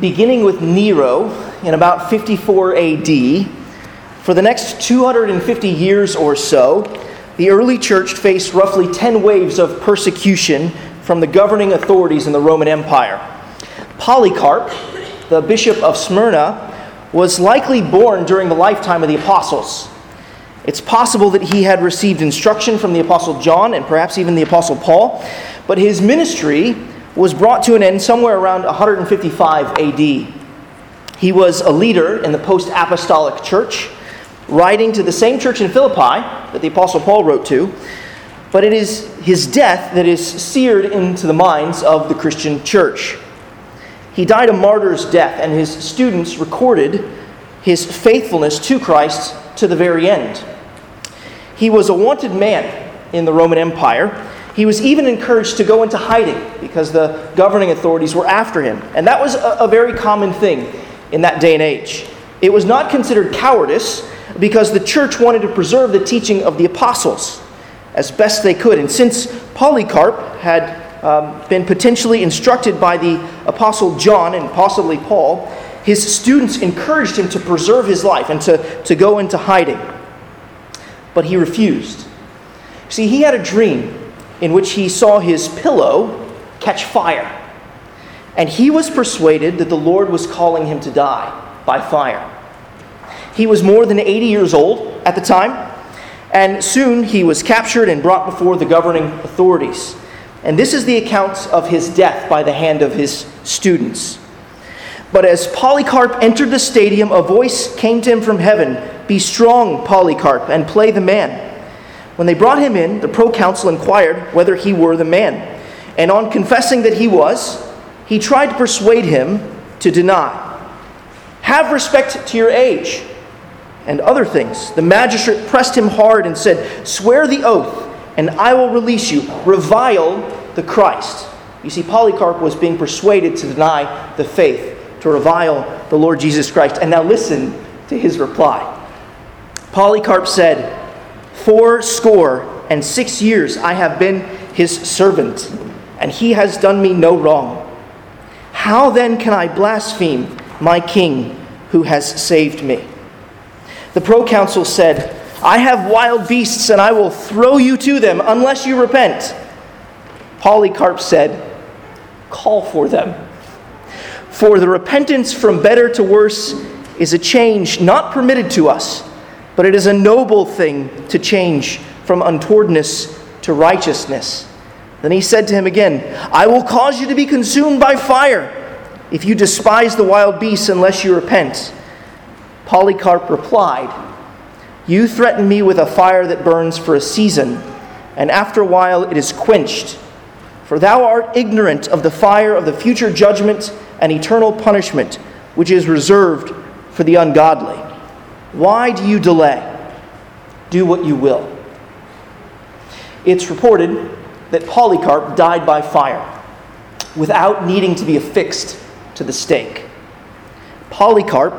beginning with Nero in about 54 AD, for the next 250 years or so, the early church faced roughly 10 waves of persecution from the governing authorities in the Roman Empire. Polycarp, the bishop of Smyrna, was likely born during the lifetime of the apostles. It's possible that he had received instruction from the apostle John and perhaps even the apostle Paul, but his ministry was brought to an end somewhere around 155 AD. He was a leader in the post apostolic church, writing to the same church in Philippi that the apostle Paul wrote to, but it is his death that is seared into the minds of the Christian church. He died a martyr's death, and his students recorded his faithfulness to Christ to the very end. He was a wanted man in the Roman Empire. He was even encouraged to go into hiding because the governing authorities were after him. And that was a, a very common thing in that day and age. It was not considered cowardice because the church wanted to preserve the teaching of the apostles as best they could. And since Polycarp had um, been potentially instructed by the Apostle John and possibly Paul, his students encouraged him to preserve his life and to, to go into hiding. But he refused. See, he had a dream in which he saw his pillow catch fire. And he was persuaded that the Lord was calling him to die by fire. He was more than 80 years old at the time, and soon he was captured and brought before the governing authorities. And this is the account of his death by the hand of his students. But as Polycarp entered the stadium, a voice came to him from heaven Be strong, Polycarp, and play the man. When they brought him in, the proconsul inquired whether he were the man. And on confessing that he was, he tried to persuade him to deny. Have respect to your age and other things. The magistrate pressed him hard and said, Swear the oath and I will release you. Revile the Christ. You see, Polycarp was being persuaded to deny the faith, to revile the Lord Jesus Christ. And now listen to his reply. Polycarp said, Four score and six years I have been his servant, and he has done me no wrong. How then can I blaspheme my king who has saved me? The proconsul said, I have wild beasts, and I will throw you to them unless you repent. Polycarp said, Call for them. For the repentance from better to worse is a change not permitted to us, but it is a noble thing to change from untowardness to righteousness. Then he said to him again, I will cause you to be consumed by fire if you despise the wild beasts unless you repent. Polycarp replied, you threaten me with a fire that burns for a season, and after a while it is quenched. For thou art ignorant of the fire of the future judgment and eternal punishment, which is reserved for the ungodly. Why do you delay? Do what you will. It's reported that Polycarp died by fire without needing to be affixed to the stake. Polycarp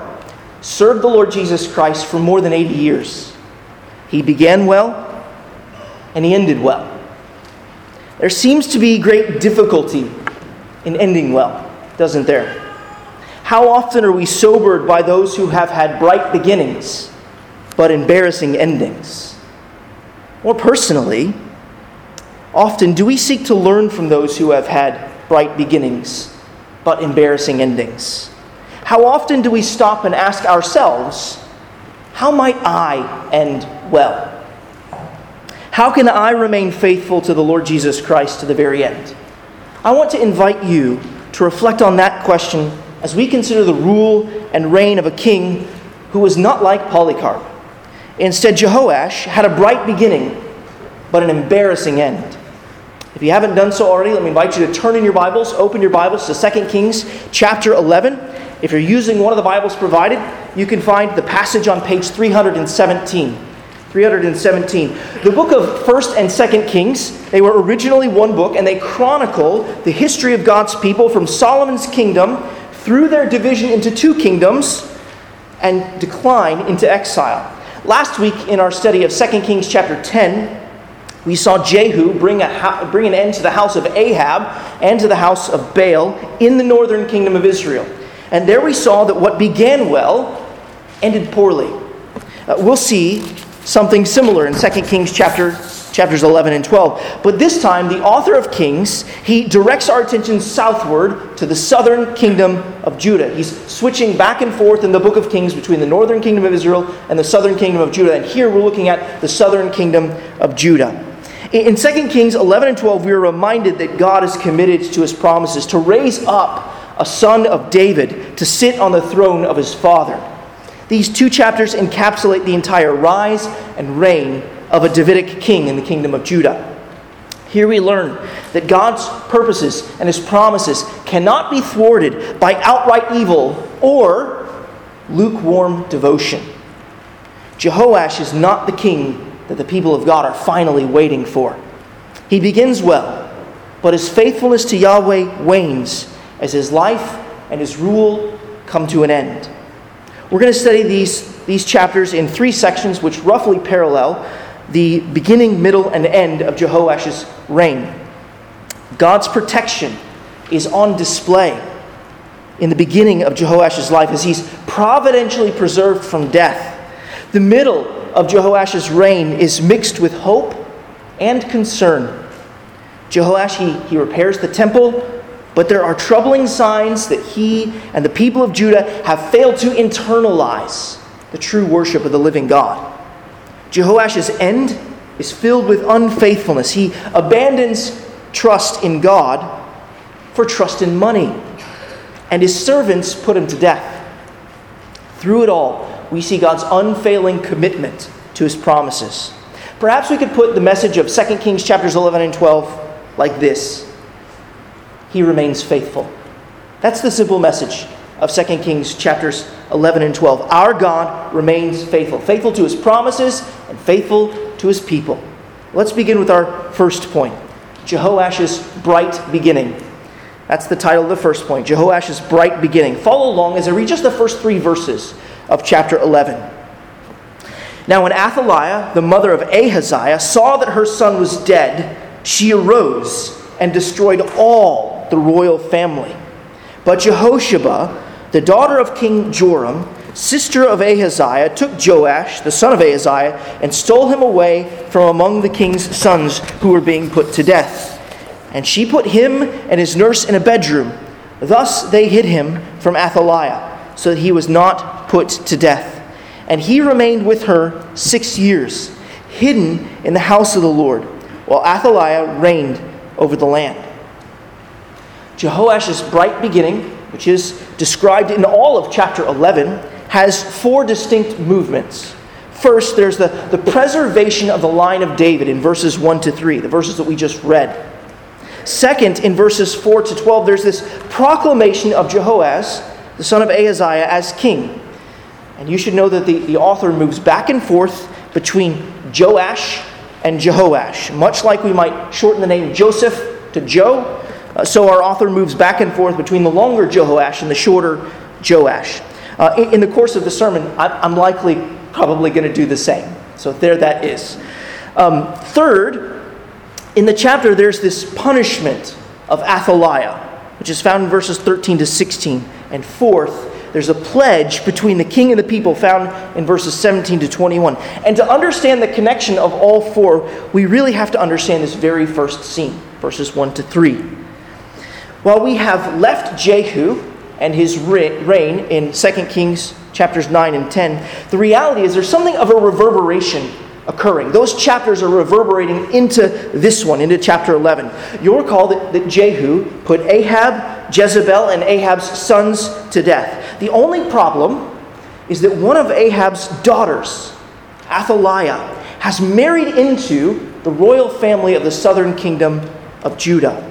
served the Lord Jesus Christ for more than 80 years. He began well and he ended well. There seems to be great difficulty in ending well, doesn't there? How often are we sobered by those who have had bright beginnings but embarrassing endings? More personally, often do we seek to learn from those who have had bright beginnings but embarrassing endings? How often do we stop and ask ourselves, how might I end well? How can I remain faithful to the Lord Jesus Christ to the very end? I want to invite you to reflect on that question as we consider the rule and reign of a king who was not like Polycarp. Instead, Jehoash had a bright beginning, but an embarrassing end. If you haven't done so already, let me invite you to turn in your Bibles, open your Bibles to 2 Kings chapter 11. If you're using one of the Bibles provided, you can find the passage on page 317. 317. The book of 1st and 2nd Kings, they were originally one book and they chronicle the history of God's people from Solomon's kingdom through their division into two kingdoms and decline into exile. Last week in our study of 2 Kings chapter 10, we saw Jehu bring, a, bring an end to the house of Ahab and to the house of Baal in the northern kingdom of Israel. And there we saw that what began well ended poorly. Uh, we'll see something similar in 2 Kings chapter chapters 11 and 12. But this time, the author of Kings, he directs our attention southward to the southern kingdom of Judah. He's switching back and forth in the book of Kings between the northern kingdom of Israel and the southern kingdom of Judah. And here we're looking at the southern kingdom of Judah. In 2 Kings 11 and 12, we are reminded that God is committed to his promises to raise up a son of David to sit on the throne of his father. These two chapters encapsulate the entire rise and reign of a Davidic king in the kingdom of Judah. Here we learn that God's purposes and his promises cannot be thwarted by outright evil or lukewarm devotion. Jehoash is not the king that the people of God are finally waiting for. He begins well, but his faithfulness to Yahweh wanes as his life and his rule come to an end. We're going to study these, these chapters in three sections which roughly parallel the beginning, middle, and end of Jehoash's reign. God's protection is on display in the beginning of Jehoash's life as he's providentially preserved from death. The middle of Jehoash's reign is mixed with hope and concern. Jehoash, he, he repairs the temple, but there are troubling signs that he and the people of Judah have failed to internalize the true worship of the living God. Jehoash's end is filled with unfaithfulness. He abandons trust in God for trust in money, and his servants put him to death. Through it all, we see God's unfailing commitment to his promises. Perhaps we could put the message of 2 Kings chapters 11 and 12 like this He remains faithful. That's the simple message of 2 Kings chapters 11 and 12. Our God remains faithful, faithful to his promises and faithful to his people. Let's begin with our first point Jehoash's bright beginning. That's the title of the first point Jehoash's bright beginning. Follow along as I read just the first three verses of chapter 11. Now, when Athaliah, the mother of Ahaziah, saw that her son was dead, she arose and destroyed all the royal family. But Jehosheba, the daughter of King Joram, sister of Ahaziah, took Joash, the son of Ahaziah, and stole him away from among the king's sons who were being put to death. And she put him and his nurse in a bedroom. Thus they hid him from Athaliah, so that he was not put to death. And he remained with her six years, hidden in the house of the Lord, while Athaliah reigned over the land. Jehoash's bright beginning which is described in all of chapter 11, has four distinct movements. First, there's the, the preservation of the line of David in verses 1 to 3, the verses that we just read. Second, in verses 4 to 12, there's this proclamation of Jehoash, the son of Ahaziah, as king. And you should know that the, the author moves back and forth between Joash and Jehoash, much like we might shorten the name Joseph to Joe uh, so our author moves back and forth between the longer Jehoash and the shorter Joash. Uh, in, in, the course of the sermon, I, am likely probably going to do the same. So there that is. Um, third, in the chapter, there's this punishment of Athaliah, which is found in verses 13 to 16. And fourth, there's a pledge between the king and the people found in verses 17 to 21. And to understand the connection of all four, we really have to understand this very first scene, verses 1 to 3. While we have left Jehu and his reign in 2 Kings chapters 9 and 10, the reality is there's something of a reverberation occurring. Those chapters are reverberating into this one, into chapter 11. You'll recall that, that Jehu put Ahab, Jezebel, and Ahab's sons to death. The only problem is that one of Ahab's daughters, Athaliah, has married into the royal family of the southern kingdom of Judah.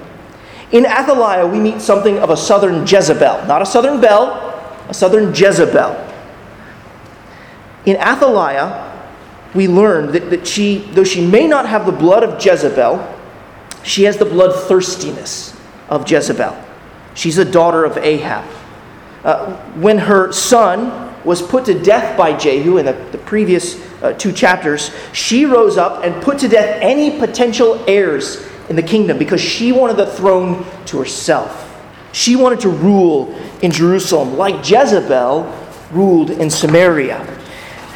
In Athaliah, we meet something of a southern Jezebel. Not a southern belle, a southern Jezebel. In Athaliah, we learn that, that she, though she may not have the blood of Jezebel, she has the bloodthirstiness of Jezebel. She's a daughter of Ahab. Uh, when her son was put to death by Jehu in the, the previous uh, two chapters, she rose up and put to death any potential heirs in the kingdom because she wanted the throne to herself. She wanted to rule in Jerusalem, like Jezebel ruled in Samaria.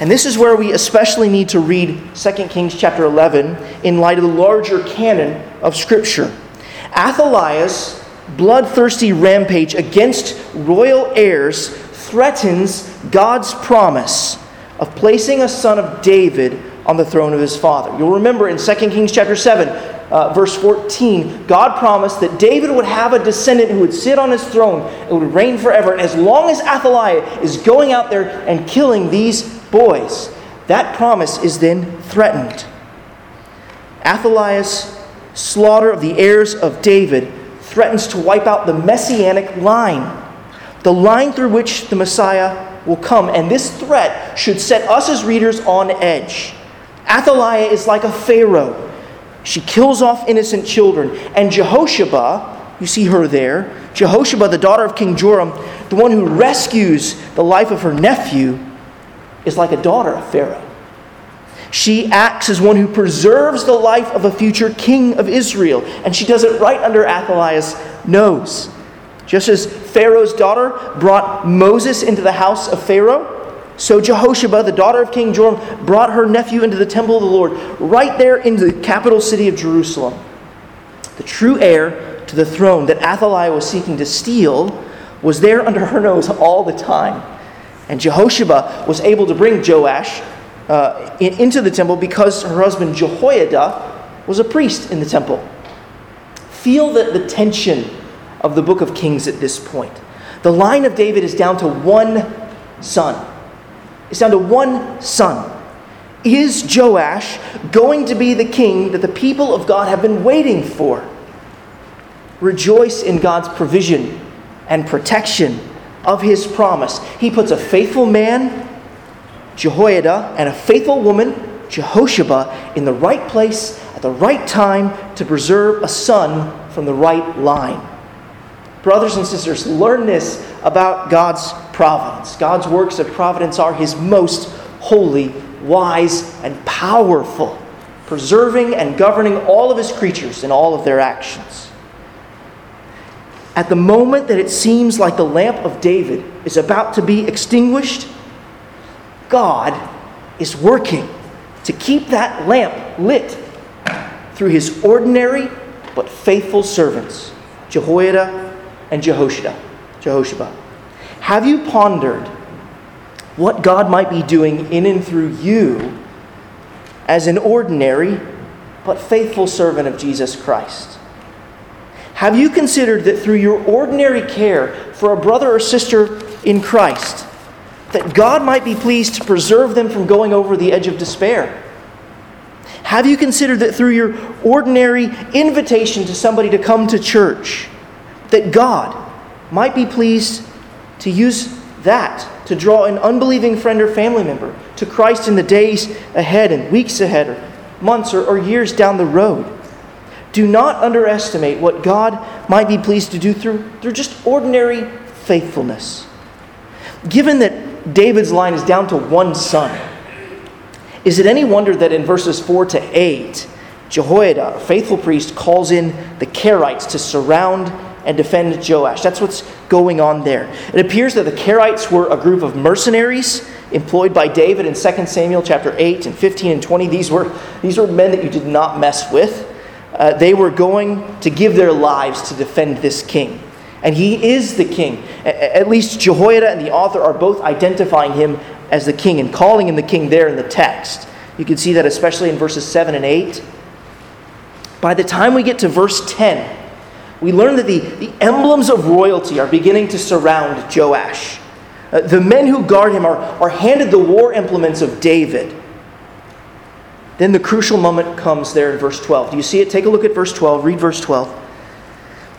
And this is where we especially need to read 2 Kings chapter 11 in light of the larger canon of Scripture. Athaliah's bloodthirsty rampage against royal heirs threatens God's promise of placing a son of David on the throne of his father. You'll remember in 2 Kings chapter 7, uh, verse 14, God promised that David would have a descendant who would sit on his throne and would reign forever. And as long as Athaliah is going out there and killing these boys. That promise is then threatened. Athaliah's slaughter of the heirs of David threatens to wipe out the messianic line, the line through which the Messiah will come. And this threat should set us as readers on edge. Athaliah is like a Pharaoh. She kills off innocent children. And Jehosheba, you see her there, Jehosheba, the daughter of King Joram, the one who rescues the life of her nephew, is like a daughter of Pharaoh. She acts as one who preserves the life of a future king of Israel, and she does it right under Athaliah's nose. Just as Pharaoh's daughter brought Moses into the house of Pharaoh, so Jehosheba, the daughter of King Joram, brought her nephew into the temple of the Lord, right there in the capital city of Jerusalem. The true heir to the throne that Athaliah was seeking to steal was there under her nose all the time. And Jehosheba was able to bring Joash uh, in, into the temple because her husband Jehoiada was a priest in the temple. Feel the, the tension of the book of Kings at this point. The line of David is down to one son. It's down to one son. Is Joash going to be the king that the people of God have been waiting for? Rejoice in God's provision and protection of his promise. He puts a faithful man, Jehoiada, and a faithful woman, Jehosheba, in the right place at the right time to preserve a son from the right line. Brothers and sisters, learn this about God's providence. God's works of providence are his most holy, wise, and powerful, preserving and governing all of his creatures in all of their actions. At the moment that it seems like the lamp of David is about to be extinguished, God is working to keep that lamp lit through his ordinary but faithful servants, Jehoiada and Jehosheba. Jehosheba. Have you pondered what God might be doing in and through you as an ordinary but faithful servant of Jesus Christ? Have you considered that through your ordinary care for a brother or sister in Christ, that God might be pleased to preserve them from going over the edge of despair? Have you considered that through your ordinary invitation to somebody to come to church, that God might be pleased to use that to draw an unbelieving friend or family member to Christ in the days ahead and weeks ahead or months or, or years down the road? Do not underestimate what God might be pleased to do through, through just ordinary faithfulness. Given that David's line is down to one son, is it any wonder that in verses 4 to 8, Jehoiada, a faithful priest, calls in the Carites to surround and defend Joash? That's what's going on there. It appears that the Carites were a group of mercenaries employed by David in 2 Samuel chapter 8 and 15 and 20. These were, these were men that you did not mess with uh, they were going to give their lives to defend this king. And he is the king. At least Jehoiada and the author are both identifying him as the king and calling him the king there in the text. You can see that especially in verses 7 and 8. By the time we get to verse 10, we learn that the, the emblems of royalty are beginning to surround Joash. Uh, the men who guard him are, are handed the war implements of David. Then the crucial moment comes there in verse 12. Do you see it? Take a look at verse 12. Read verse 12.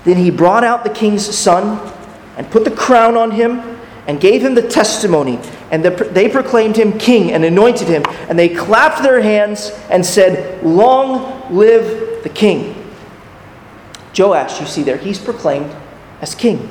Then he brought out the king's son and put the crown on him and gave him the testimony. And the, they proclaimed him king and anointed him. And they clapped their hands and said, Long live the king. Joash, you see there, he's proclaimed as king.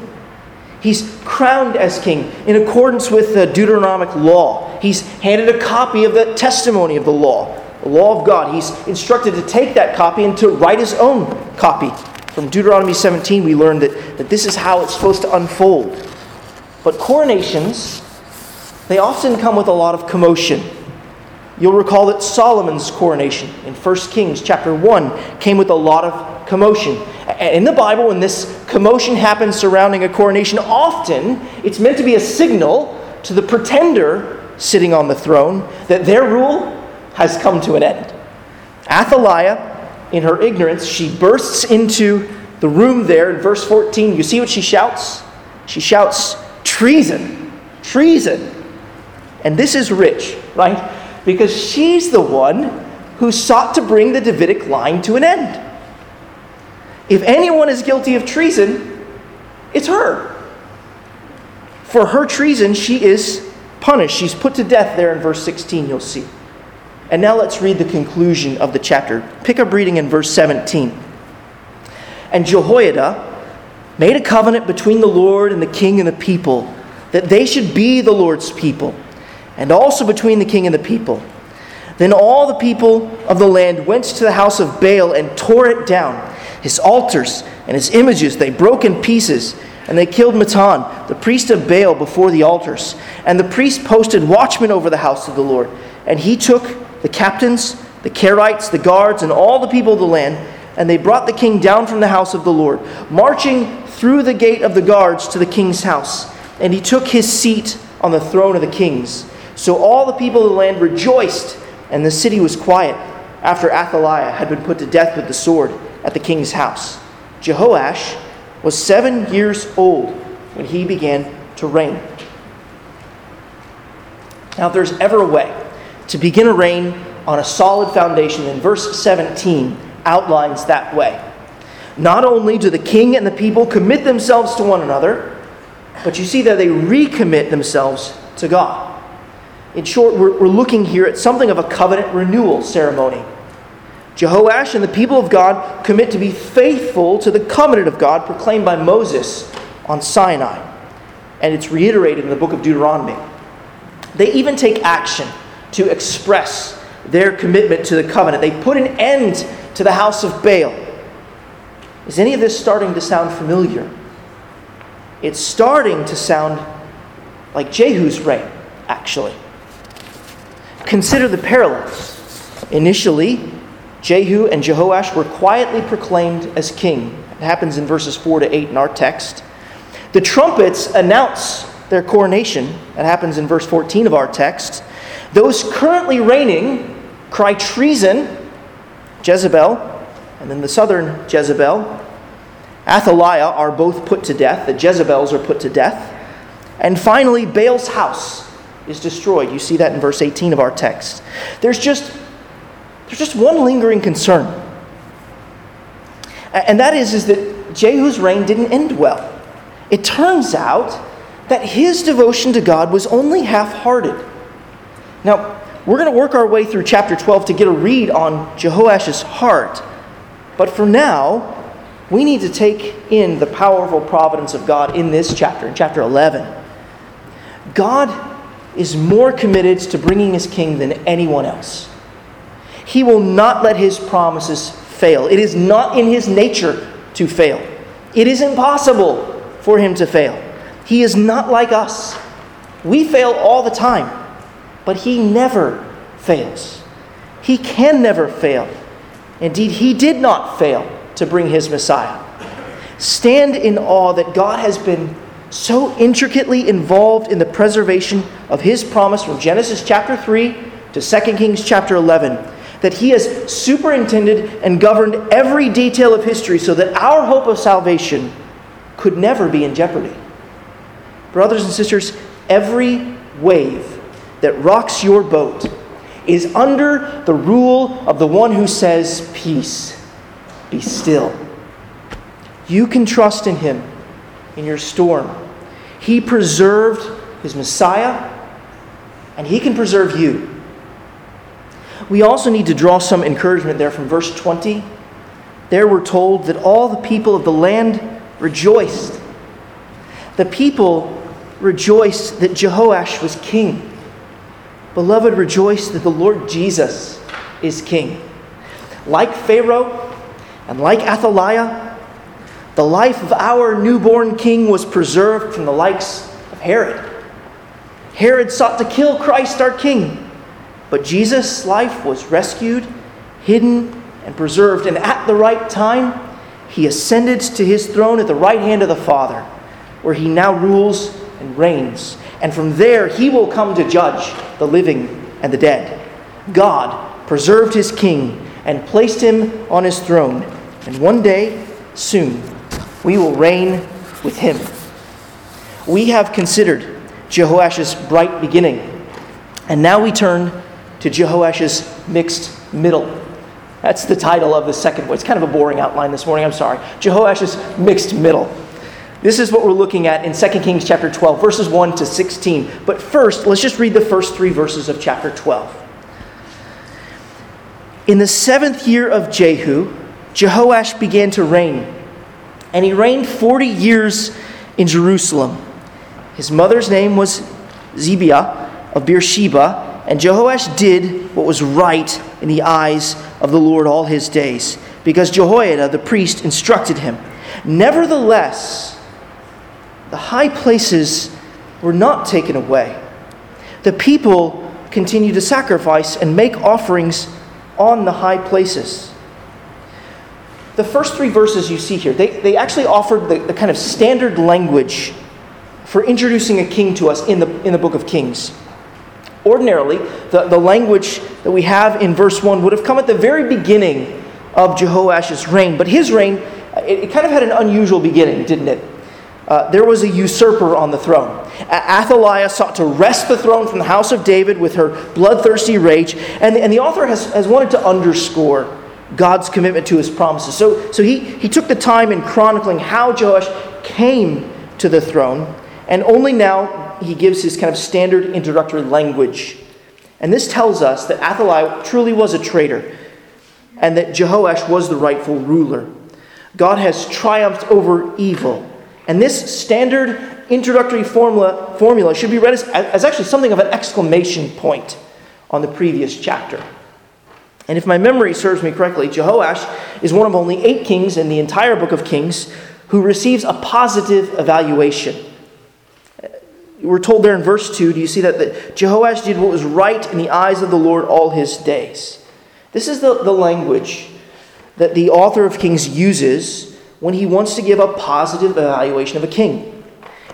He's crowned as king in accordance with the Deuteronomic law. He's handed a copy of the testimony of the law the law of God. He's instructed to take that copy and to write his own copy. From Deuteronomy 17, we learned that, that this is how it's supposed to unfold. But coronations, they often come with a lot of commotion. You'll recall that Solomon's coronation in 1 Kings chapter 1 came with a lot of commotion. In the Bible, when this commotion happens surrounding a coronation, often it's meant to be a signal to the pretender sitting on the throne that their rule has come to an end. Athaliah, in her ignorance, she bursts into the room there in verse 14. You see what she shouts? She shouts, Treason! Treason! And this is rich, right? Because she's the one who sought to bring the Davidic line to an end. If anyone is guilty of treason, it's her. For her treason, she is punished. She's put to death there in verse 16, you'll see. And now let's read the conclusion of the chapter. Pick up reading in verse 17. And Jehoiada made a covenant between the Lord and the king and the people that they should be the Lord's people, and also between the king and the people. Then all the people of the land went to the house of Baal and tore it down. His altars and his images they broke in pieces, and they killed Mattan, the priest of Baal, before the altars. And the priest posted watchmen over the house of the Lord. And he took the captains, the Carites, the guards, and all the people of the land, and they brought the king down from the house of the Lord, marching through the gate of the guards to the king's house. And he took his seat on the throne of the kings. So all the people of the land rejoiced, and the city was quiet after Athaliah had been put to death with the sword at the king's house. Jehoash was seven years old when he began to reign. Now, if there's ever a way to begin a reign on a solid foundation, then verse 17 outlines that way. Not only do the king and the people commit themselves to one another, but you see that they recommit themselves to God. In short, we're, we're looking here at something of a covenant renewal ceremony. Jehoash and the people of God commit to be faithful to the covenant of God proclaimed by Moses on Sinai. And it's reiterated in the book of Deuteronomy. They even take action to express their commitment to the covenant. They put an end to the house of Baal. Is any of this starting to sound familiar? It's starting to sound like Jehu's reign, actually. Consider the parallels. Initially, Jehu and Jehoash were quietly proclaimed as king. It happens in verses 4 to 8 in our text. The trumpets announce their coronation. That happens in verse 14 of our text. Those currently reigning cry treason, Jezebel, and then the southern Jezebel, Athaliah are both put to death. The Jezebels are put to death. And finally, Baal's house is destroyed. You see that in verse 18 of our text. There's just, there's just one lingering concern. And that is, is that Jehu's reign didn't end well. It turns out that his devotion to God was only half hearted. Now, we're going to work our way through chapter 12 to get a read on Jehoash's heart. But for now, we need to take in the powerful providence of God in this chapter, in chapter 11. God is more committed to bringing his king than anyone else. He will not let his promises fail. It is not in his nature to fail. It is impossible for him to fail. He is not like us. We fail all the time but he never fails. He can never fail. Indeed, he did not fail to bring his Messiah. Stand in awe that God has been so intricately involved in the preservation of his promise from Genesis chapter 3 to 2 Kings chapter 11 that he has superintended and governed every detail of history so that our hope of salvation could never be in jeopardy. Brothers and sisters, every wave that rocks your boat is under the rule of the one who says, Peace, be still. You can trust in him in your storm. He preserved his Messiah, and he can preserve you. We also need to draw some encouragement there from verse 20. There we're told that all the people of the land rejoiced. The people rejoiced that Jehoash was king. Beloved, rejoice that the Lord Jesus is king. Like Pharaoh and like Athaliah, the life of our newborn king was preserved from the likes of Herod. Herod sought to kill Christ our King, but Jesus' life was rescued, hidden, and preserved, and at the right time, he ascended to his throne at the right hand of the Father, where he now rules and reigns. And from there, he will come to judge the living and the dead. God preserved his king and placed him on his throne. And one day, soon, we will reign with him. We have considered Jehoash's bright beginning, and now we turn to Jehoash's mixed middle. That's the title of the second one. It's kind of a boring outline this morning, I'm sorry. Jehoash's mixed middle. This is what we're looking at in 2 Kings chapter 12, verses 1 to 16. But first, let's just read the first three verses of chapter 12. In the seventh year of Jehu, Jehoash began to reign, and he reigned 40 years in Jerusalem. His mother's name was Zibiah of Beersheba, and Jehoash did what was right in the eyes of the Lord all his days, because Jehoiada the priest instructed him. Nevertheless, the high places were not taken away. The people continued to sacrifice and make offerings on the high places. The first three verses you see here, they, they actually offered the, the kind of standard language for introducing a king to us in the, in the book of Kings. Ordinarily, the, the language that we have in verse 1 would have come at the very beginning of Jehoash's reign, but his reign, it, it kind of had an unusual beginning, didn't it? Uh, there was a usurper on the throne. Athaliah sought to wrest the throne from the house of David with her bloodthirsty rage, and, and the author has, has wanted to underscore God's commitment to his promises. So, so he, he took the time in chronicling how Joash came to the throne, and only now he gives his kind of standard introductory language. And this tells us that Athaliah truly was a traitor, and that Jehoash was the rightful ruler. God has triumphed over evil. And this standard introductory formula, formula should be read as, as actually something of an exclamation point on the previous chapter. And if my memory serves me correctly, Jehoash is one of only eight kings in the entire book of Kings who receives a positive evaluation. We're told there in verse 2, do you see that, that Jehoash did what was right in the eyes of the Lord all his days? This is the, the language that the author of Kings uses when he wants to give a positive evaluation of a king.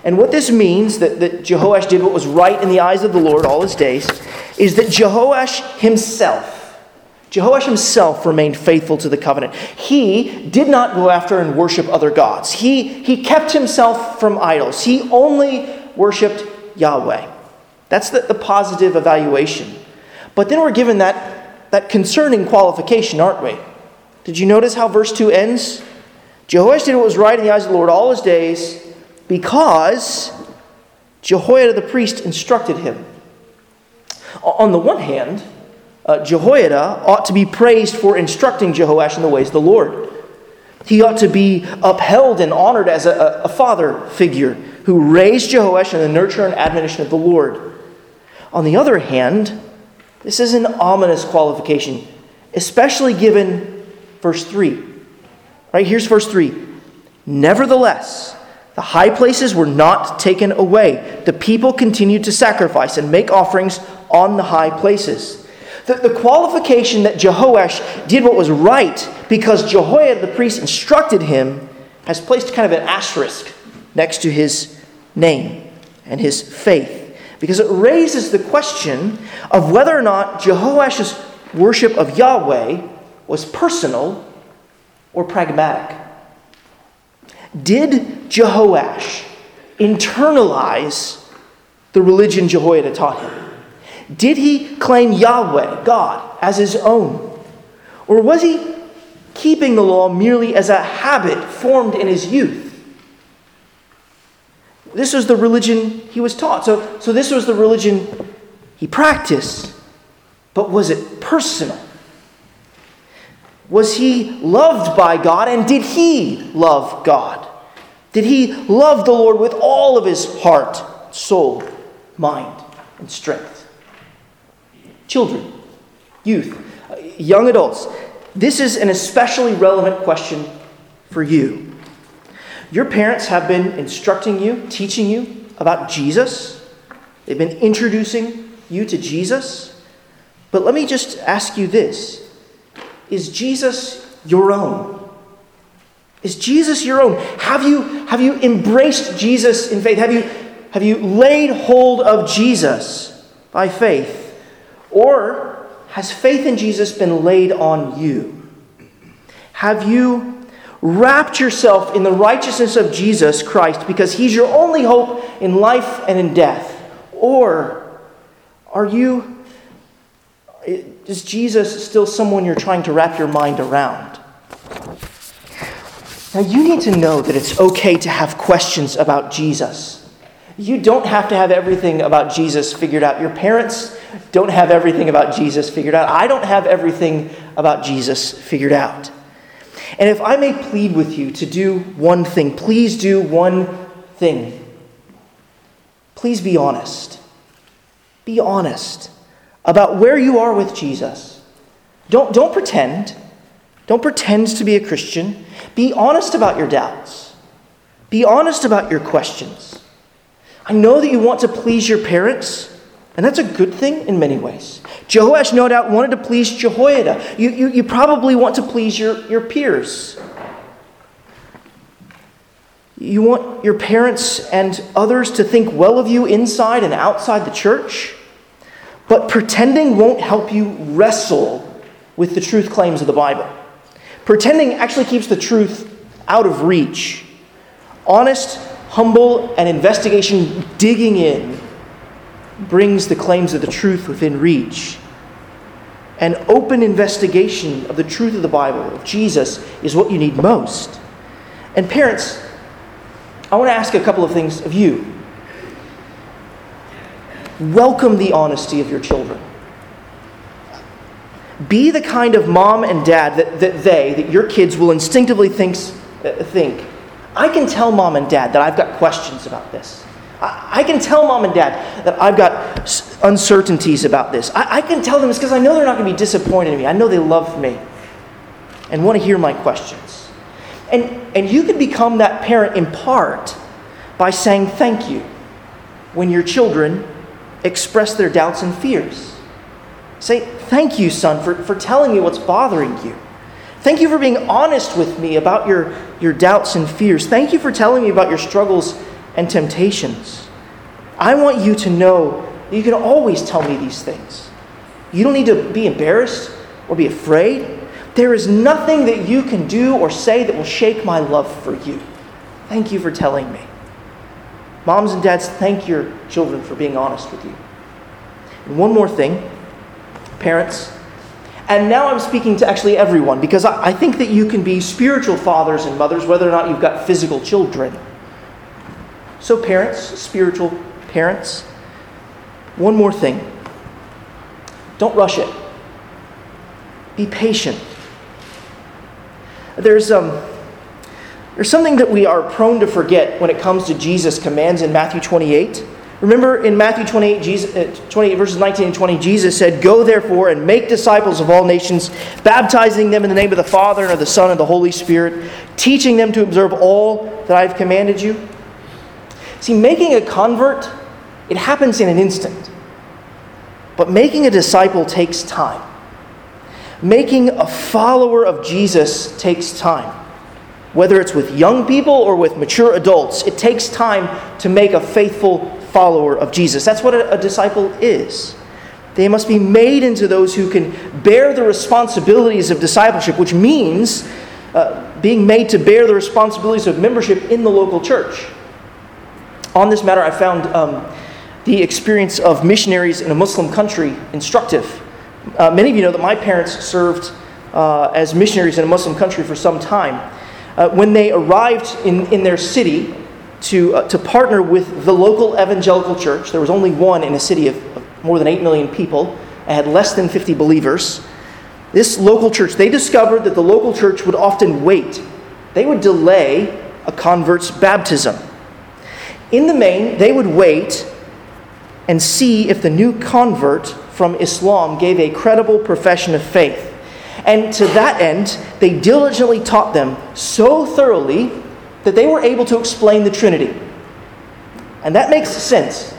And what this means, that, that Jehoash did what was right in the eyes of the Lord all his days, is that Jehoash himself Jehoash himself remained faithful to the covenant. He did not go after and worship other gods. He, he kept himself from idols. He only worshiped Yahweh. That's the, the positive evaluation. But then we're given that, that concerning qualification, aren't we? Did you notice how verse 2 ends? Jehoash did what was right in the eyes of the Lord all his days because Jehoiada the priest instructed him. On the one hand, uh, Jehoiada ought to be praised for instructing Jehoash in the ways of the Lord. He ought to be upheld and honored as a, a father figure who raised Jehoash in the nurture and admonition of the Lord. On the other hand, this is an ominous qualification, especially given verse 3. Right, here's verse 3. Nevertheless, the high places were not taken away. The people continued to sacrifice and make offerings on the high places. The, the qualification that Jehoash did what was right because Jehoiada the priest instructed him has placed kind of an asterisk next to his name and his faith because it raises the question of whether or not Jehoash's worship of Yahweh was personal or pragmatic. Did Jehoash internalize the religion Jehoiada taught him? Did he claim Yahweh, God, as his own? Or was he keeping the law merely as a habit formed in his youth? This was the religion he was taught. So, so this was the religion he practiced. But was it personal? Was he loved by God and did he love God? Did he love the Lord with all of his heart, soul, mind, and strength? children, youth, young adults, this is an especially relevant question for you. Your parents have been instructing you, teaching you about Jesus. They've been introducing you to Jesus. But let me just ask you this Is Jesus your own? Is Jesus your own? Have you, have you embraced Jesus in faith? Have you, have you laid hold of Jesus by faith? Or has faith in Jesus been laid on you? Have you wrapped yourself in the righteousness of Jesus Christ because he's your only hope in life and in death? Or are you, is Jesus still someone you're trying to wrap your mind around? Now, you need to know that it's okay to have questions about Jesus. You don't have to have everything about Jesus figured out. Your parents don't have everything about Jesus figured out. I don't have everything about Jesus figured out. And if I may plead with you to do one thing, please do one thing. Please be honest. Be honest about where you are with Jesus. Don't, don't pretend. Don't pretend to be a Christian. Be honest about your doubts. Be honest about your questions. I know that you want to please your parents, and that's a good thing in many ways. Jehoash, no doubt, wanted to please Jehoiada. You, you, you probably want to please your, your peers. You want your parents and others to think well of you inside and outside the church. But pretending won't help you wrestle with the truth claims of the Bible. Pretending actually keeps the truth out of reach. Honest, humble, and investigation digging in brings the claims of the truth within reach. An open investigation of the truth of the Bible, of Jesus, is what you need most. And parents, I want to ask a couple of things of you. Welcome the honesty of your children. Be the kind of mom and dad that, that they, that your kids will instinctively thinks, uh, think, I can tell mom and dad that I've got questions about this. I, I can tell mom and dad that I've got uncertainties about this. I, I can tell them this because I know they're not going to be disappointed in me. I know they love me and want to hear my questions. And, and you can become that parent in part by saying thank you when your children express their doubts and fears. Say, Thank you, son, for, for telling me what's bothering you. Thank you for being honest with me about your, your doubts and fears. Thank you for telling me about your struggles and temptations. I want you to know you can always tell me these things. You don't need to be embarrassed or be afraid. There is nothing that you can do or say that will shake my love for you. Thank you for telling me. Moms and dads, thank your children for being honest with you. And one more thing parents. And now I'm speaking to actually everyone because I, think that you can be spiritual fathers and mothers whether or not you've got physical children. So, parents, spiritual parents, one more thing don't rush it, be patient. There's, um, there's something that we are prone to forget when it comes to Jesus' commands in Matthew 28. Remember in Matthew 28, Jesus, uh, 28, verses 19 and 20, Jesus said, Go therefore and make disciples of all nations, baptizing them in the name of the Father and of the Son and the Holy Spirit, teaching them to observe all that I have commanded you. See, making a convert, it happens in an instant. But making a disciple takes time. Making a follower of Jesus takes time. Whether it's with young people or with mature adults, it takes time to make a faithful follower of Jesus. That's what a, a disciple is. They must be made into those who can bear the responsibilities of discipleship, which means uh, being made to bear the responsibilities of membership in the local church. On this matter, I found um, the experience of missionaries in a Muslim country instructive. Uh, many of you know that my parents served uh, as missionaries in a Muslim country for some time. Uh, when they arrived in, in their city, to, uh, to partner with the local evangelical church. There was only one in a city of, of more than 8 million people. It had less than 50 believers. This local church, they discovered that the local church would often wait. They would delay a convert's baptism. In the main, they would wait and see if the new convert from Islam gave a credible profession of faith. And to that end, they diligently taught them so thoroughly that they were able to explain the Trinity. And that makes sense,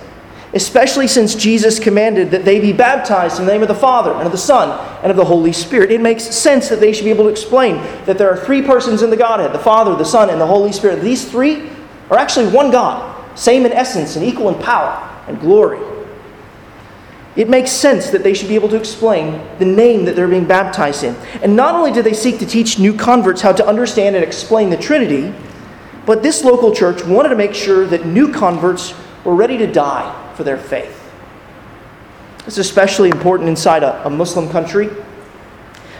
especially since Jesus commanded that they be baptized in the name of the Father and of the Son and of the Holy Spirit. It makes sense that they should be able to explain that there are three persons in the Godhead the Father, the Son, and the Holy Spirit. These three are actually one God, same in essence and equal in power and glory. It makes sense that they should be able to explain the name that they're being baptized in. And not only did they seek to teach new converts how to understand and explain the Trinity, but this local church wanted to make sure that new converts were ready to die for their faith. It's especially important inside a, a Muslim country.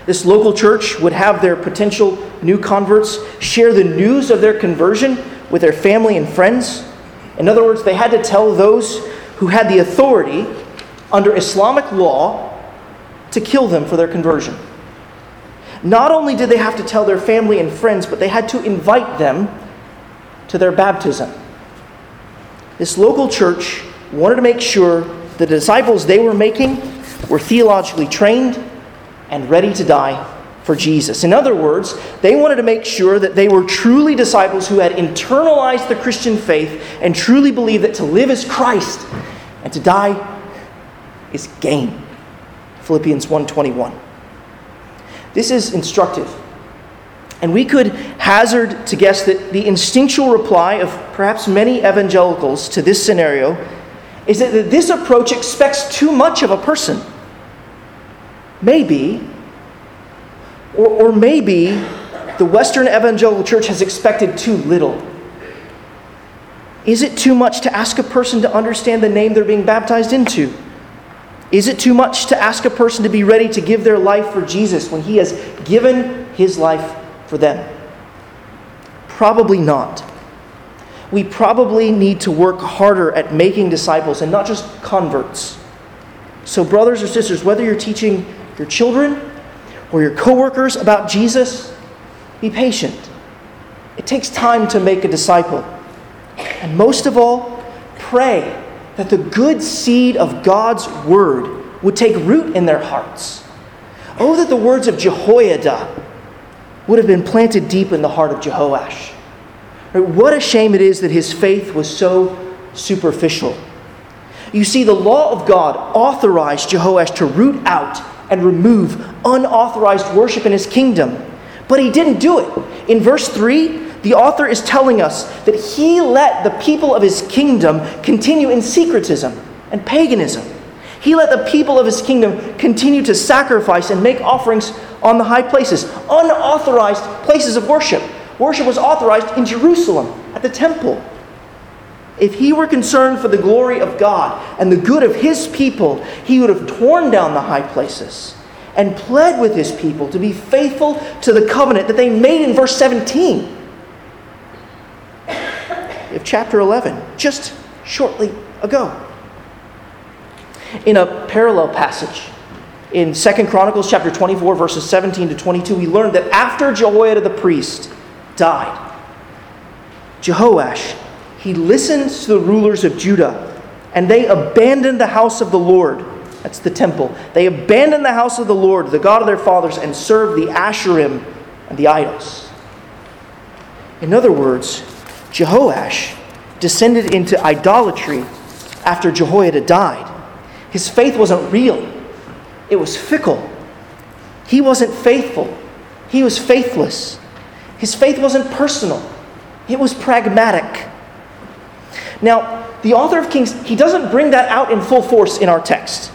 This local church would have their potential new converts share the news of their conversion with their family and friends. In other words, they had to tell those who had the authority under Islamic law to kill them for their conversion. Not only did they have to tell their family and friends, but they had to invite them to their baptism. This local church wanted to make sure the disciples they were making were theologically trained and ready to die for Jesus. In other words, they wanted to make sure that they were truly disciples who had internalized the Christian faith and truly believed that to live is Christ and to die is gain. Philippians 1:21. This is instructive. And we could hazard to guess that the instinctual reply of perhaps many evangelicals to this scenario is that this approach expects too much of a person. Maybe, or, or maybe the Western evangelical church has expected too little. Is it too much to ask a person to understand the name they're being baptized into? Is it too much to ask a person to be ready to give their life for Jesus when he has given his life for them? Probably not. We probably need to work harder at making disciples and not just converts. So, brothers or sisters, whether you're teaching your children or your coworkers about Jesus, be patient. It takes time to make a disciple. And most of all, pray that the good seed of God's word would take root in their hearts. Oh, that the words of Jehoiada would have been planted deep in the heart of Jehoash. What a shame it is that his faith was so superficial. You see, the law of God authorized Jehoash to root out and remove unauthorized worship in his kingdom, but he didn't do it. In verse 3, the author is telling us that he let the people of his kingdom continue in syncretism and paganism. He let the people of his kingdom continue to sacrifice and make offerings on the high places, unauthorized places of worship. Worship was authorized in Jerusalem at the temple. If he were concerned for the glory of God and the good of his people, he would have torn down the high places and pled with his people to be faithful to the covenant that they made in verse 17 of chapter 11, just shortly ago. In a parallel passage, in 2 Chronicles chapter 24, verses 17 to 22, we learned that after Jehoiada the priest died, Jehoash, he listened to the rulers of Judah, and they abandoned the house of the Lord. That's the temple. They abandoned the house of the Lord, the God of their fathers, and served the Asherim and the idols. In other words, Jehoash descended into idolatry after Jehoiada died. His faith wasn't real, it was fickle. He wasn't faithful, he was faithless. His faith wasn't personal, it was pragmatic. Now, the author of Kings, he doesn't bring that out in full force in our text.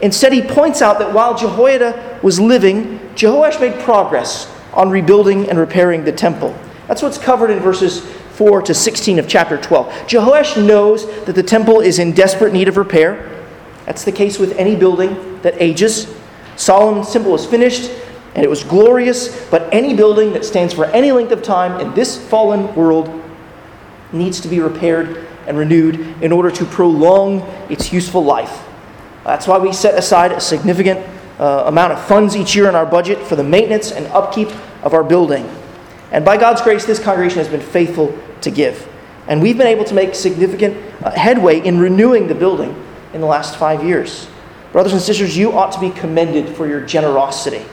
Instead, he points out that while Jehoiada was living, Jehoash made progress on rebuilding and repairing the temple. That's what's covered in verses 4 to 16 of chapter 12. Jehoash knows that the temple is in desperate need of repair. That's the case with any building that ages. Solomon's temple was finished and it was glorious, but any building that stands for any length of time in this fallen world needs to be repaired and renewed in order to prolong its useful life. That's why we set aside a significant uh, amount of funds each year in our budget for the maintenance and upkeep of our building. And by God's grace, this congregation has been faithful to give. And we've been able to make significant uh, headway in renewing the building in the last five years. Brothers and sisters, you ought to be commended for your generosity,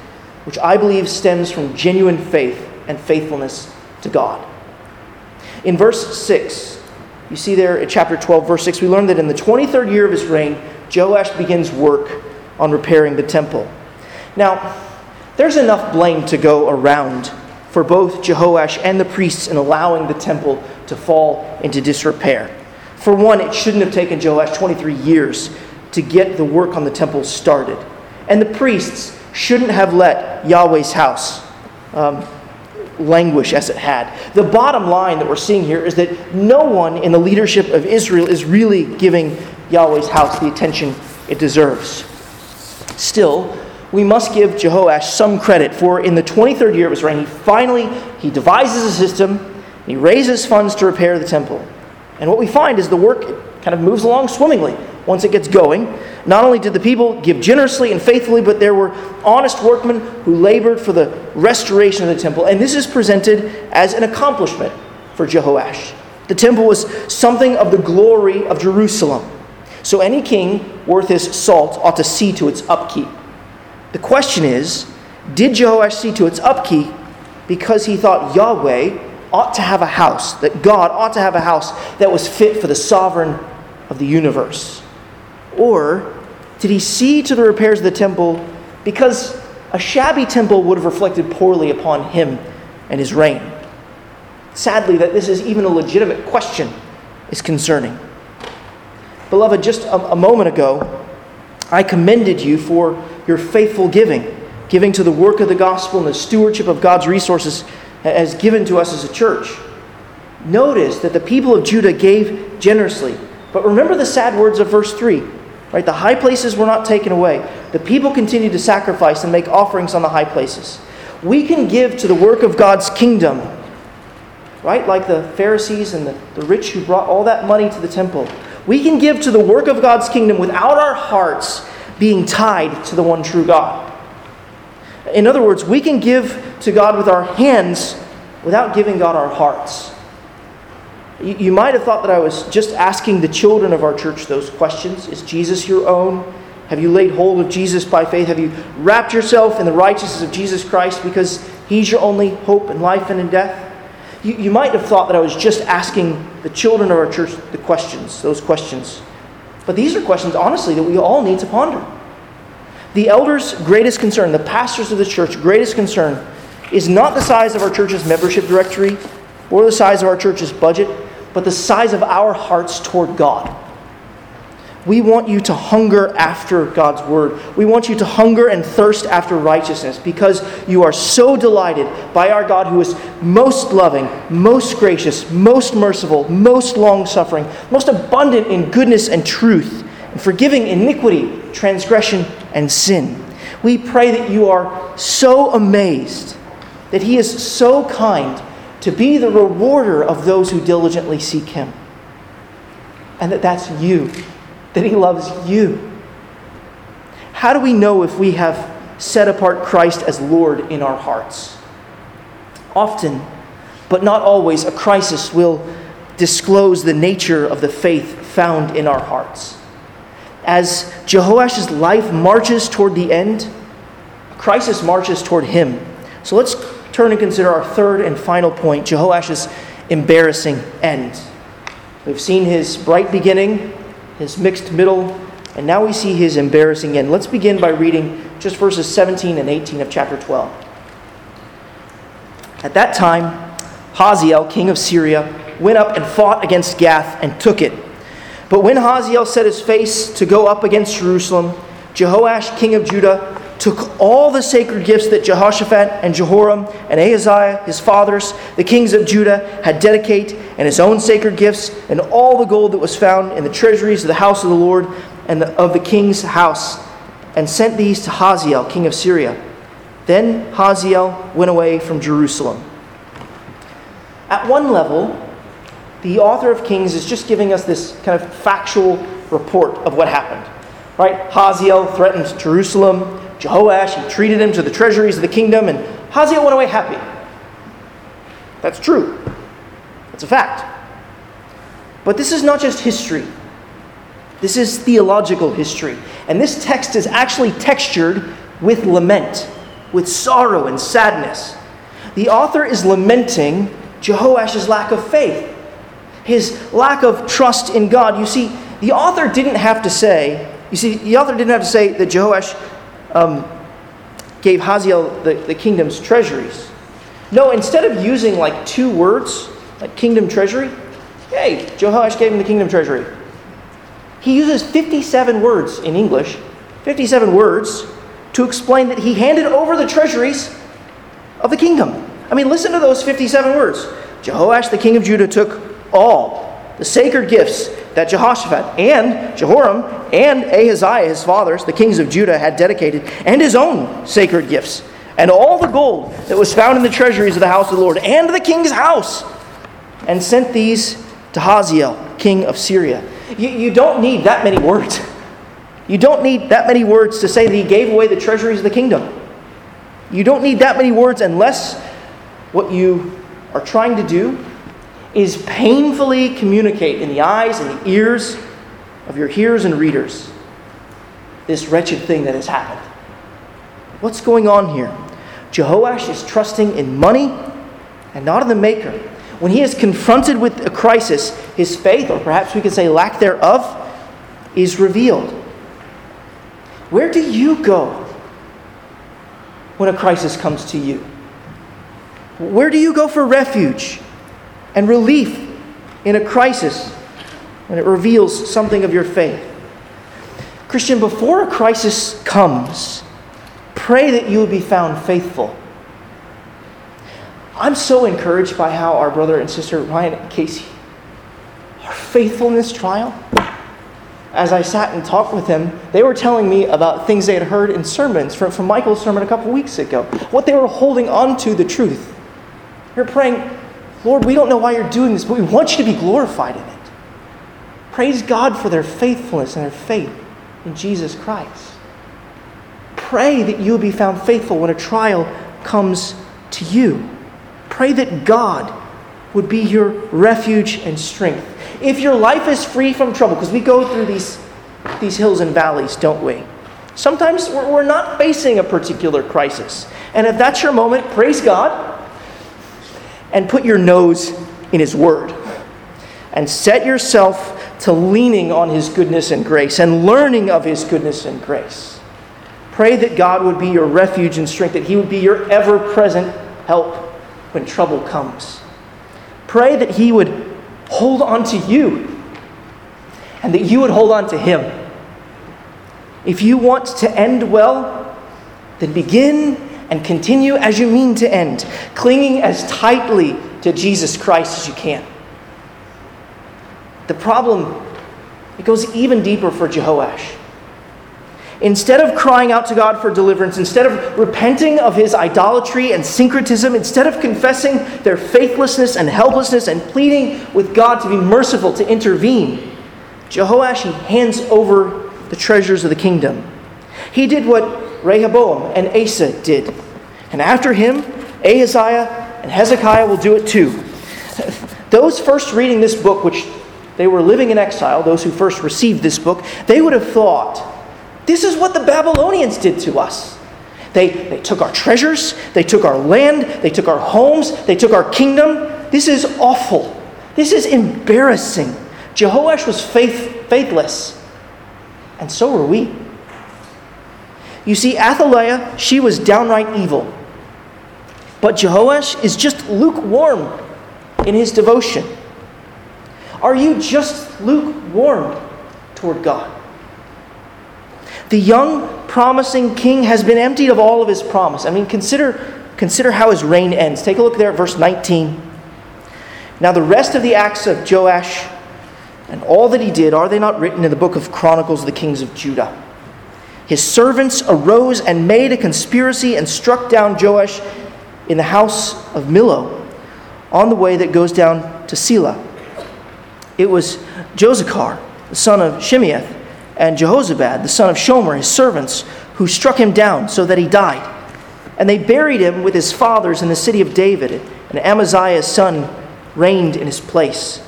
which I believe stems from genuine faith and faithfulness to God. In verse 6, You see there in chapter 12, verse 6, we learn that in the 23rd year of his reign, Joash begins work on repairing the temple. Now, there's enough blame to go around for both Jehoash and the priests in allowing the temple to fall into disrepair. For one, it shouldn't have taken Joash 23 years to get the work on the temple started. And the priests shouldn't have let Yahweh's house um, languish as it had. The bottom line that we're seeing here is that no one in the leadership of Israel is really giving Yahweh's house the attention it deserves. Still, we must give Jehoash some credit for in the 23rd year of his reign, he finally he devises a system, he raises funds to repair the temple. And what we find is the work kind of moves along swimmingly once it gets going. Not only did the people give generously and faithfully, but there were honest workmen who labored for the restoration of the temple. And this is presented as an accomplishment for Jehoash. The temple was something of the glory of Jerusalem. So any king worth his salt ought to see to its upkeep. The question is did Jehoash see to its upkeep because he thought Yahweh ought to have a house, that God ought to have a house that was fit for the sovereign of the universe? Or did he see to the repairs of the temple because a shabby temple would have reflected poorly upon him and his reign? Sadly, that this is even a legitimate question is concerning. Beloved, just a, a moment ago, I commended you for your faithful giving, giving to the work of the gospel and the stewardship of God's resources as given to us as a church. Notice that the people of Judah gave generously. But remember the sad words of verse 3 Right? The high places were not taken away. The people continued to sacrifice and make offerings on the high places. We can give to the work of God's kingdom, right? Like the Pharisees and the, the rich who brought all that money to the temple. We can give to the work of God's kingdom without our hearts being tied to the one true God. In other words, we can give to God with our hands without giving God our hearts. You, might have thought that I was just asking the children of our church those questions. Is Jesus your own? Have you laid hold of Jesus by faith? Have you wrapped yourself in the righteousness of Jesus Christ because He's your only hope in life and in death? You, you might have thought that I was just asking the children of our church the questions, those questions. But these are questions, honestly, that we all need to ponder. The elders' greatest concern, the pastors of the church' greatest concern, is not the size of our church's membership directory or the size of our church's budget, but the size of our hearts toward God. We want you to hunger after God's word. We want you to hunger and thirst after righteousness because you are so delighted by our God who is most loving, most gracious, most merciful, most long suffering, most abundant in goodness and truth, and forgiving iniquity, transgression, and sin. We pray that you are so amazed that He is so kind to be the rewarder of those who diligently seek Him. And that that's you, that He loves you. How do we know if we have set apart Christ as Lord in our hearts? Often, but not always, a crisis will disclose the nature of the faith found in our hearts. As Jehoash's life marches toward the end, crisis marches toward him. So let's turn and consider our third and final point Jehoash's embarrassing end. We've seen his bright beginning, his mixed middle, and now we see his embarrassing end. Let's begin by reading just verses 17 and 18 of chapter 12. At that time, Hazael, king of Syria, went up and fought against Gath and took it. But when Hazael set his face to go up against Jerusalem, Jehoash, king of Judah, took all the sacred gifts that Jehoshaphat and Jehoram and Ahaziah, his fathers, the kings of Judah, had dedicated, and his own sacred gifts, and all the gold that was found in the treasuries of the house of the Lord and the, of the king's house, and sent these to Hazael, king of Syria. Then Hazael went away from Jerusalem. At one level, the author of Kings is just giving us this kind of factual report of what happened. Right? Hazael threatened Jerusalem. Jehoash, he treated him to the treasuries of the kingdom, and Hazael went away happy. That's true. That's a fact. But this is not just history. This is theological history. And this text is actually textured with lament, with sorrow and sadness. The author is lamenting Jehoash's lack of faith his lack of trust in God. You see, the author didn't have to say, you see, the author didn't have to say that Jehoash um, gave Hazael the, the kingdom's treasuries. No, instead of using like two words, like kingdom treasury, hey, Jehoash gave him the kingdom treasury. He uses 57 words in English, 57 words, to explain that he handed over the treasuries of the kingdom. I mean, listen to those 57 words. Jehoash, the king of Judah, took all the sacred gifts that Jehoshaphat and Jehoram and Ahaziah, his fathers, the kings of Judah, had dedicated, and his own sacred gifts, and all the gold that was found in the treasuries of the house of the Lord, and the king's house, and sent these to Hazael, king of Syria. You, you don't need that many words. You don't need that many words to say that he gave away the treasuries of the kingdom. You don't need that many words unless what you are trying to do is painfully communicate in the eyes and the ears of your hearers and readers this wretched thing that has happened. What's going on here? Jehoash is trusting in money and not in the Maker. When he is confronted with a crisis, his faith, or perhaps we could say lack thereof, is revealed. Where do you go when a crisis comes to you? Where do you go for refuge and relief in a crisis when it reveals something of your faith? Christian, before a crisis comes, pray that you will be found faithful. I'm so encouraged by how our brother and sister Ryan and Casey are faithful in this trial. As I sat and talked with them, they were telling me about things they had heard in sermons from, from Michael's sermon a couple weeks ago, what they were holding on to the truth. You're praying, Lord, we don't know why you're doing this, but we want you to be glorified in it. Praise God for their faithfulness and their faith in Jesus Christ. Pray that you will be found faithful when a trial comes to you. Pray that God would be your refuge and strength. If your life is free from trouble, because we go through these, these hills and valleys, don't we? Sometimes we're not facing a particular crisis. And if that's your moment, praise God and put your nose in His Word. And set yourself to leaning on His goodness and grace and learning of His goodness and grace. Pray that God would be your refuge and strength, that He would be your ever present help when trouble comes. Pray that He would hold on to you and that you would hold on to Him. If you want to end well, then begin and continue as you mean to end, clinging as tightly to Jesus Christ as you can. The problem, it goes even deeper for Jehoash. Instead of crying out to God for deliverance, instead of repenting of his idolatry and syncretism, instead of confessing their faithlessness and helplessness and pleading with God to be merciful, to intervene, Jehoash he hands over the treasures of the kingdom. He did what Rehoboam and Asa did. And after him, Ahaziah and Hezekiah will do it too. Those first reading this book, which they were living in exile, those who first received this book, they would have thought, this is what the Babylonians did to us. They, they took our treasures, they took our land, they took our homes, they took our kingdom. This is awful. This is embarrassing. Jehoash was faith, faithless, and so were we. You see, Athaliah, she was downright evil. But Jehoash is just lukewarm in his devotion. Are you just lukewarm toward God? The young, promising king has been emptied of all of his promise. I mean, consider, consider how his reign ends. Take a look there at verse 19. Now, the rest of the acts of Joash and all that he did, are they not written in the book of Chronicles of the kings of Judah? His servants arose and made a conspiracy and struck down Joash in the house of Millo on the way that goes down to Silla. It was Jozacar, the son of Shimeath, and Jehozabad, the son of Shomer, his servants, who struck him down so that he died. And they buried him with his fathers in the city of David, and Amaziah's son reigned in his place.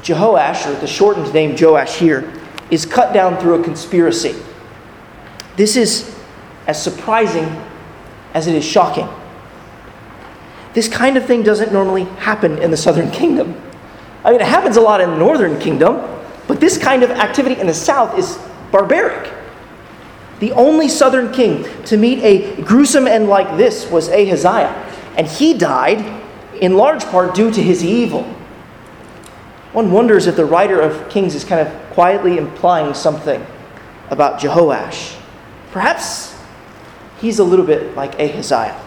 Jehoash, or the shortened name Joash here, is cut down through a conspiracy. This is as surprising as it is shocking. This kind of thing doesn't normally happen in the southern kingdom. I mean, it happens a lot in the northern kingdom, but this kind of activity in the south is barbaric. The only southern king to meet a gruesome end like this was Ahaziah, and he died in large part due to his evil. One wonders if the writer of Kings is kind of quietly implying something about Jehoash. Perhaps he's a little bit like Ahaziah.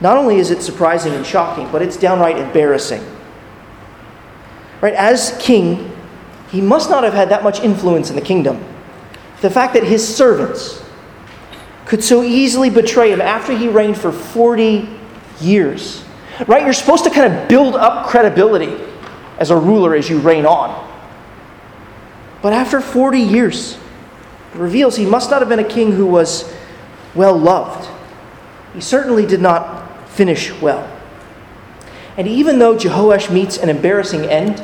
Not only is it surprising and shocking, but it's downright embarrassing. Right? As king, he must not have had that much influence in the kingdom. The fact that his servants could so easily betray him after he reigned for 40 years. Right? You're supposed to kind of build up credibility as a ruler as you reign on. But after 40 years, reveals he must not have been a king who was well loved. He certainly did not finish well. And even though Jehoash meets an embarrassing end,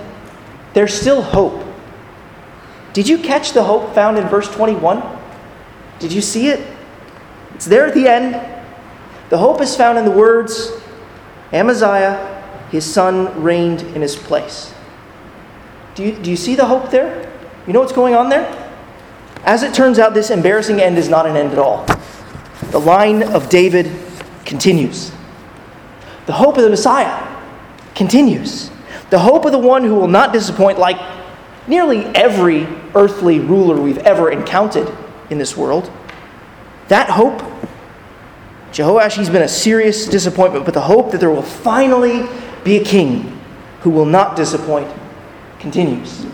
there's still hope. Did you catch the hope found in verse 21? Did you see it? It's there at the end. The hope is found in the words Amaziah, his son, reigned in his place. Do you, do you see the hope there? You know what's going on there? As it turns out, this embarrassing end is not an end at all. The line of David continues. The hope of the Messiah continues. The hope of the one who will not disappoint, like nearly every earthly ruler we've ever encountered in this world. That hope, Jehoash, he's been a serious disappointment, but the hope that there will finally be a king who will not disappoint continues.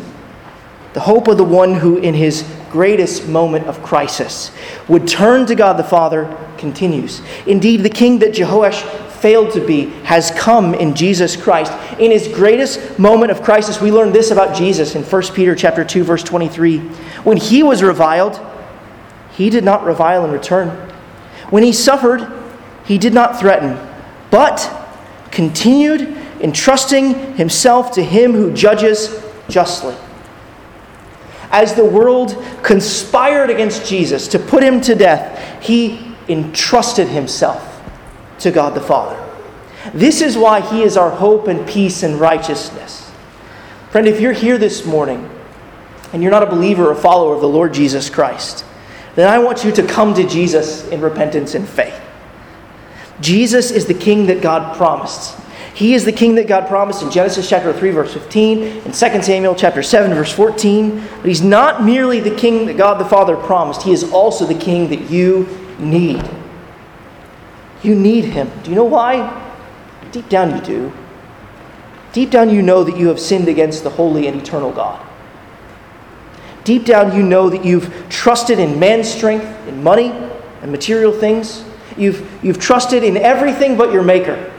The hope of the one who, in his greatest moment of crisis, would turn to God the Father continues. Indeed, the king that Jehoash failed to be has come in Jesus Christ. In his greatest moment of crisis, we learn this about Jesus in 1 Peter chapter 2 verse 23. When he was reviled, he did not revile in return. When he suffered, he did not threaten, but continued entrusting himself to him who judges justly. As the world conspired against Jesus to put him to death, he entrusted himself to God the Father. This is why He is our hope and peace and righteousness. Friend, if you're here this morning and you're not a believer or follower of the Lord Jesus Christ, then I want you to come to Jesus in repentance and faith. Jesus is the King that God promised. He is the King that God promised in Genesis chapter 3, verse 15, and 2 Samuel chapter 7, verse 14. But He's not merely the King that God the Father promised, He is also the King that you need. You need Him. Do you know why? Deep down, you do. Deep down, you know that you have sinned against the holy and eternal God. Deep down, you know that you've trusted in man's strength, in money, and material things. You've, you've trusted in everything but your Maker.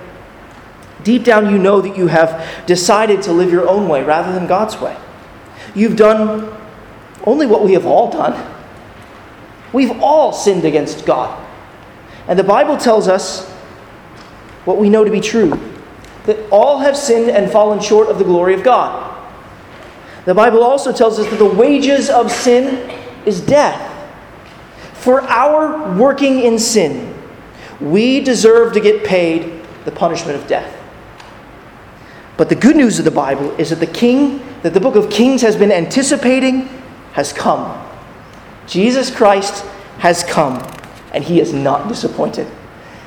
Deep down, you know that you have decided to live your own way rather than God's way. You've done only what we have all done. We've all sinned against God. And the Bible tells us what we know to be true that all have sinned and fallen short of the glory of God. The Bible also tells us that the wages of sin is death. For our working in sin, we deserve to get paid the punishment of death. But the good news of the Bible is that the king that the book of Kings has been anticipating has come. Jesus Christ has come and he is not disappointed.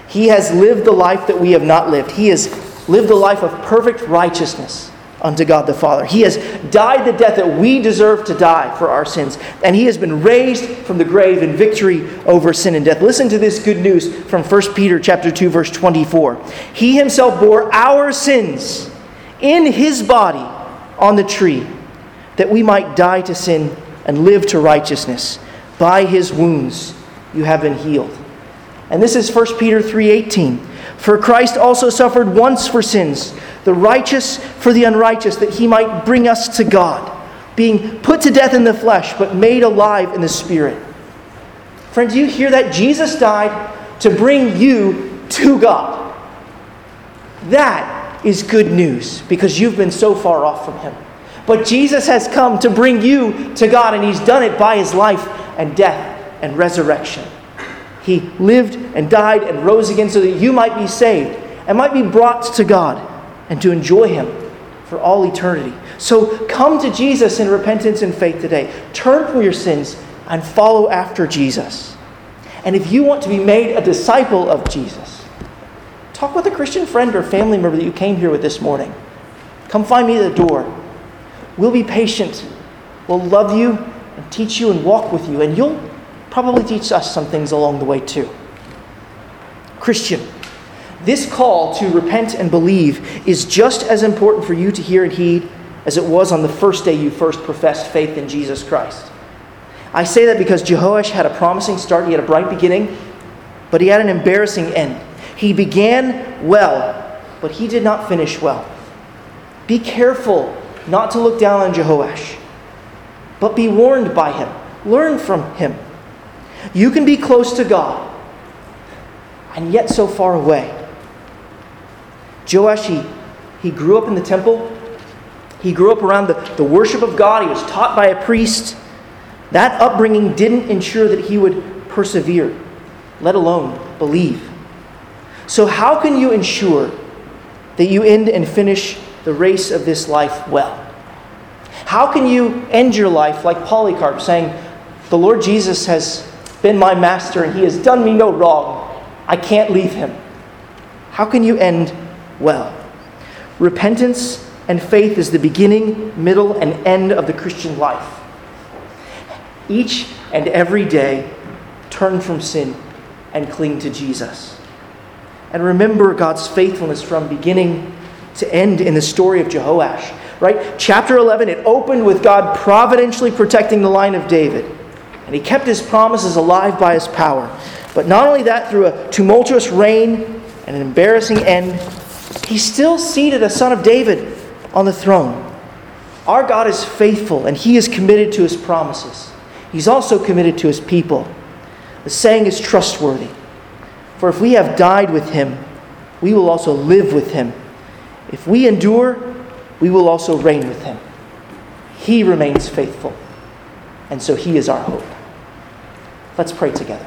He has lived the life that we have not lived. He has lived the life of perfect righteousness unto God the Father. He has died the death that we deserve to die for our sins, and he has been raised from the grave in victory over sin and death. Listen to this good news from 1 Peter chapter 2 verse 24. He himself bore our sins in his body on the tree that we might die to sin and live to righteousness. By his wounds you have been healed. And this is 1 Peter 3:18. For Christ also suffered once for sins, the righteous for the unrighteous, that he might bring us to God, being put to death in the flesh, but made alive in the spirit. Friends, you hear that? Jesus died to bring you to God. That is good news because you've been so far off from him. But Jesus has come to bring you to God, and he's done it by his life and death and resurrection. He lived and died and rose again so that you might be saved and might be brought to God and to enjoy Him for all eternity. So come to Jesus in repentance and faith today. Turn from your sins and follow after Jesus. And if you want to be made a disciple of Jesus, talk with a Christian friend or family member that you came here with this morning. Come find me at the door. We'll be patient. We'll love you and teach you and walk with you. And you'll probably teach us some things along the way too. Christian, this call to repent and believe is just as important for you to hear and heed as it was on the first day you first professed faith in Jesus Christ. I say that because Jehoash had a promising start, he had a bright beginning, but he had an embarrassing end. He began well, but he did not finish well. Be careful not to look down on Jehoash, but be warned by him. Learn from him. You can be close to God and yet so far away. Joash, he, he grew up in the temple. He grew up around the, the worship of God. He was taught by a priest. That upbringing didn't ensure that he would persevere, let alone believe. So, how can you ensure that you end and finish the race of this life well? How can you end your life like Polycarp, saying, The Lord Jesus has been my master and he has done me no wrong? I can't leave him. How can you end well? Repentance and faith is the beginning, middle, and end of the Christian life. Each and every day, turn from sin and cling to Jesus. And remember God's faithfulness from beginning to end in the story of Jehoash. Right? Chapter 11, it opened with God providentially protecting the line of David. And he kept his promises alive by his power. But not only that, through a tumultuous reign and an embarrassing end, he still seated a son of David on the throne. Our God is faithful and he is committed to his promises. He's also committed to his people. The saying is trustworthy. For if we have died with him, we will also live with him. If we endure, we will also reign with him. He remains faithful, and so he is our hope. Let's pray together.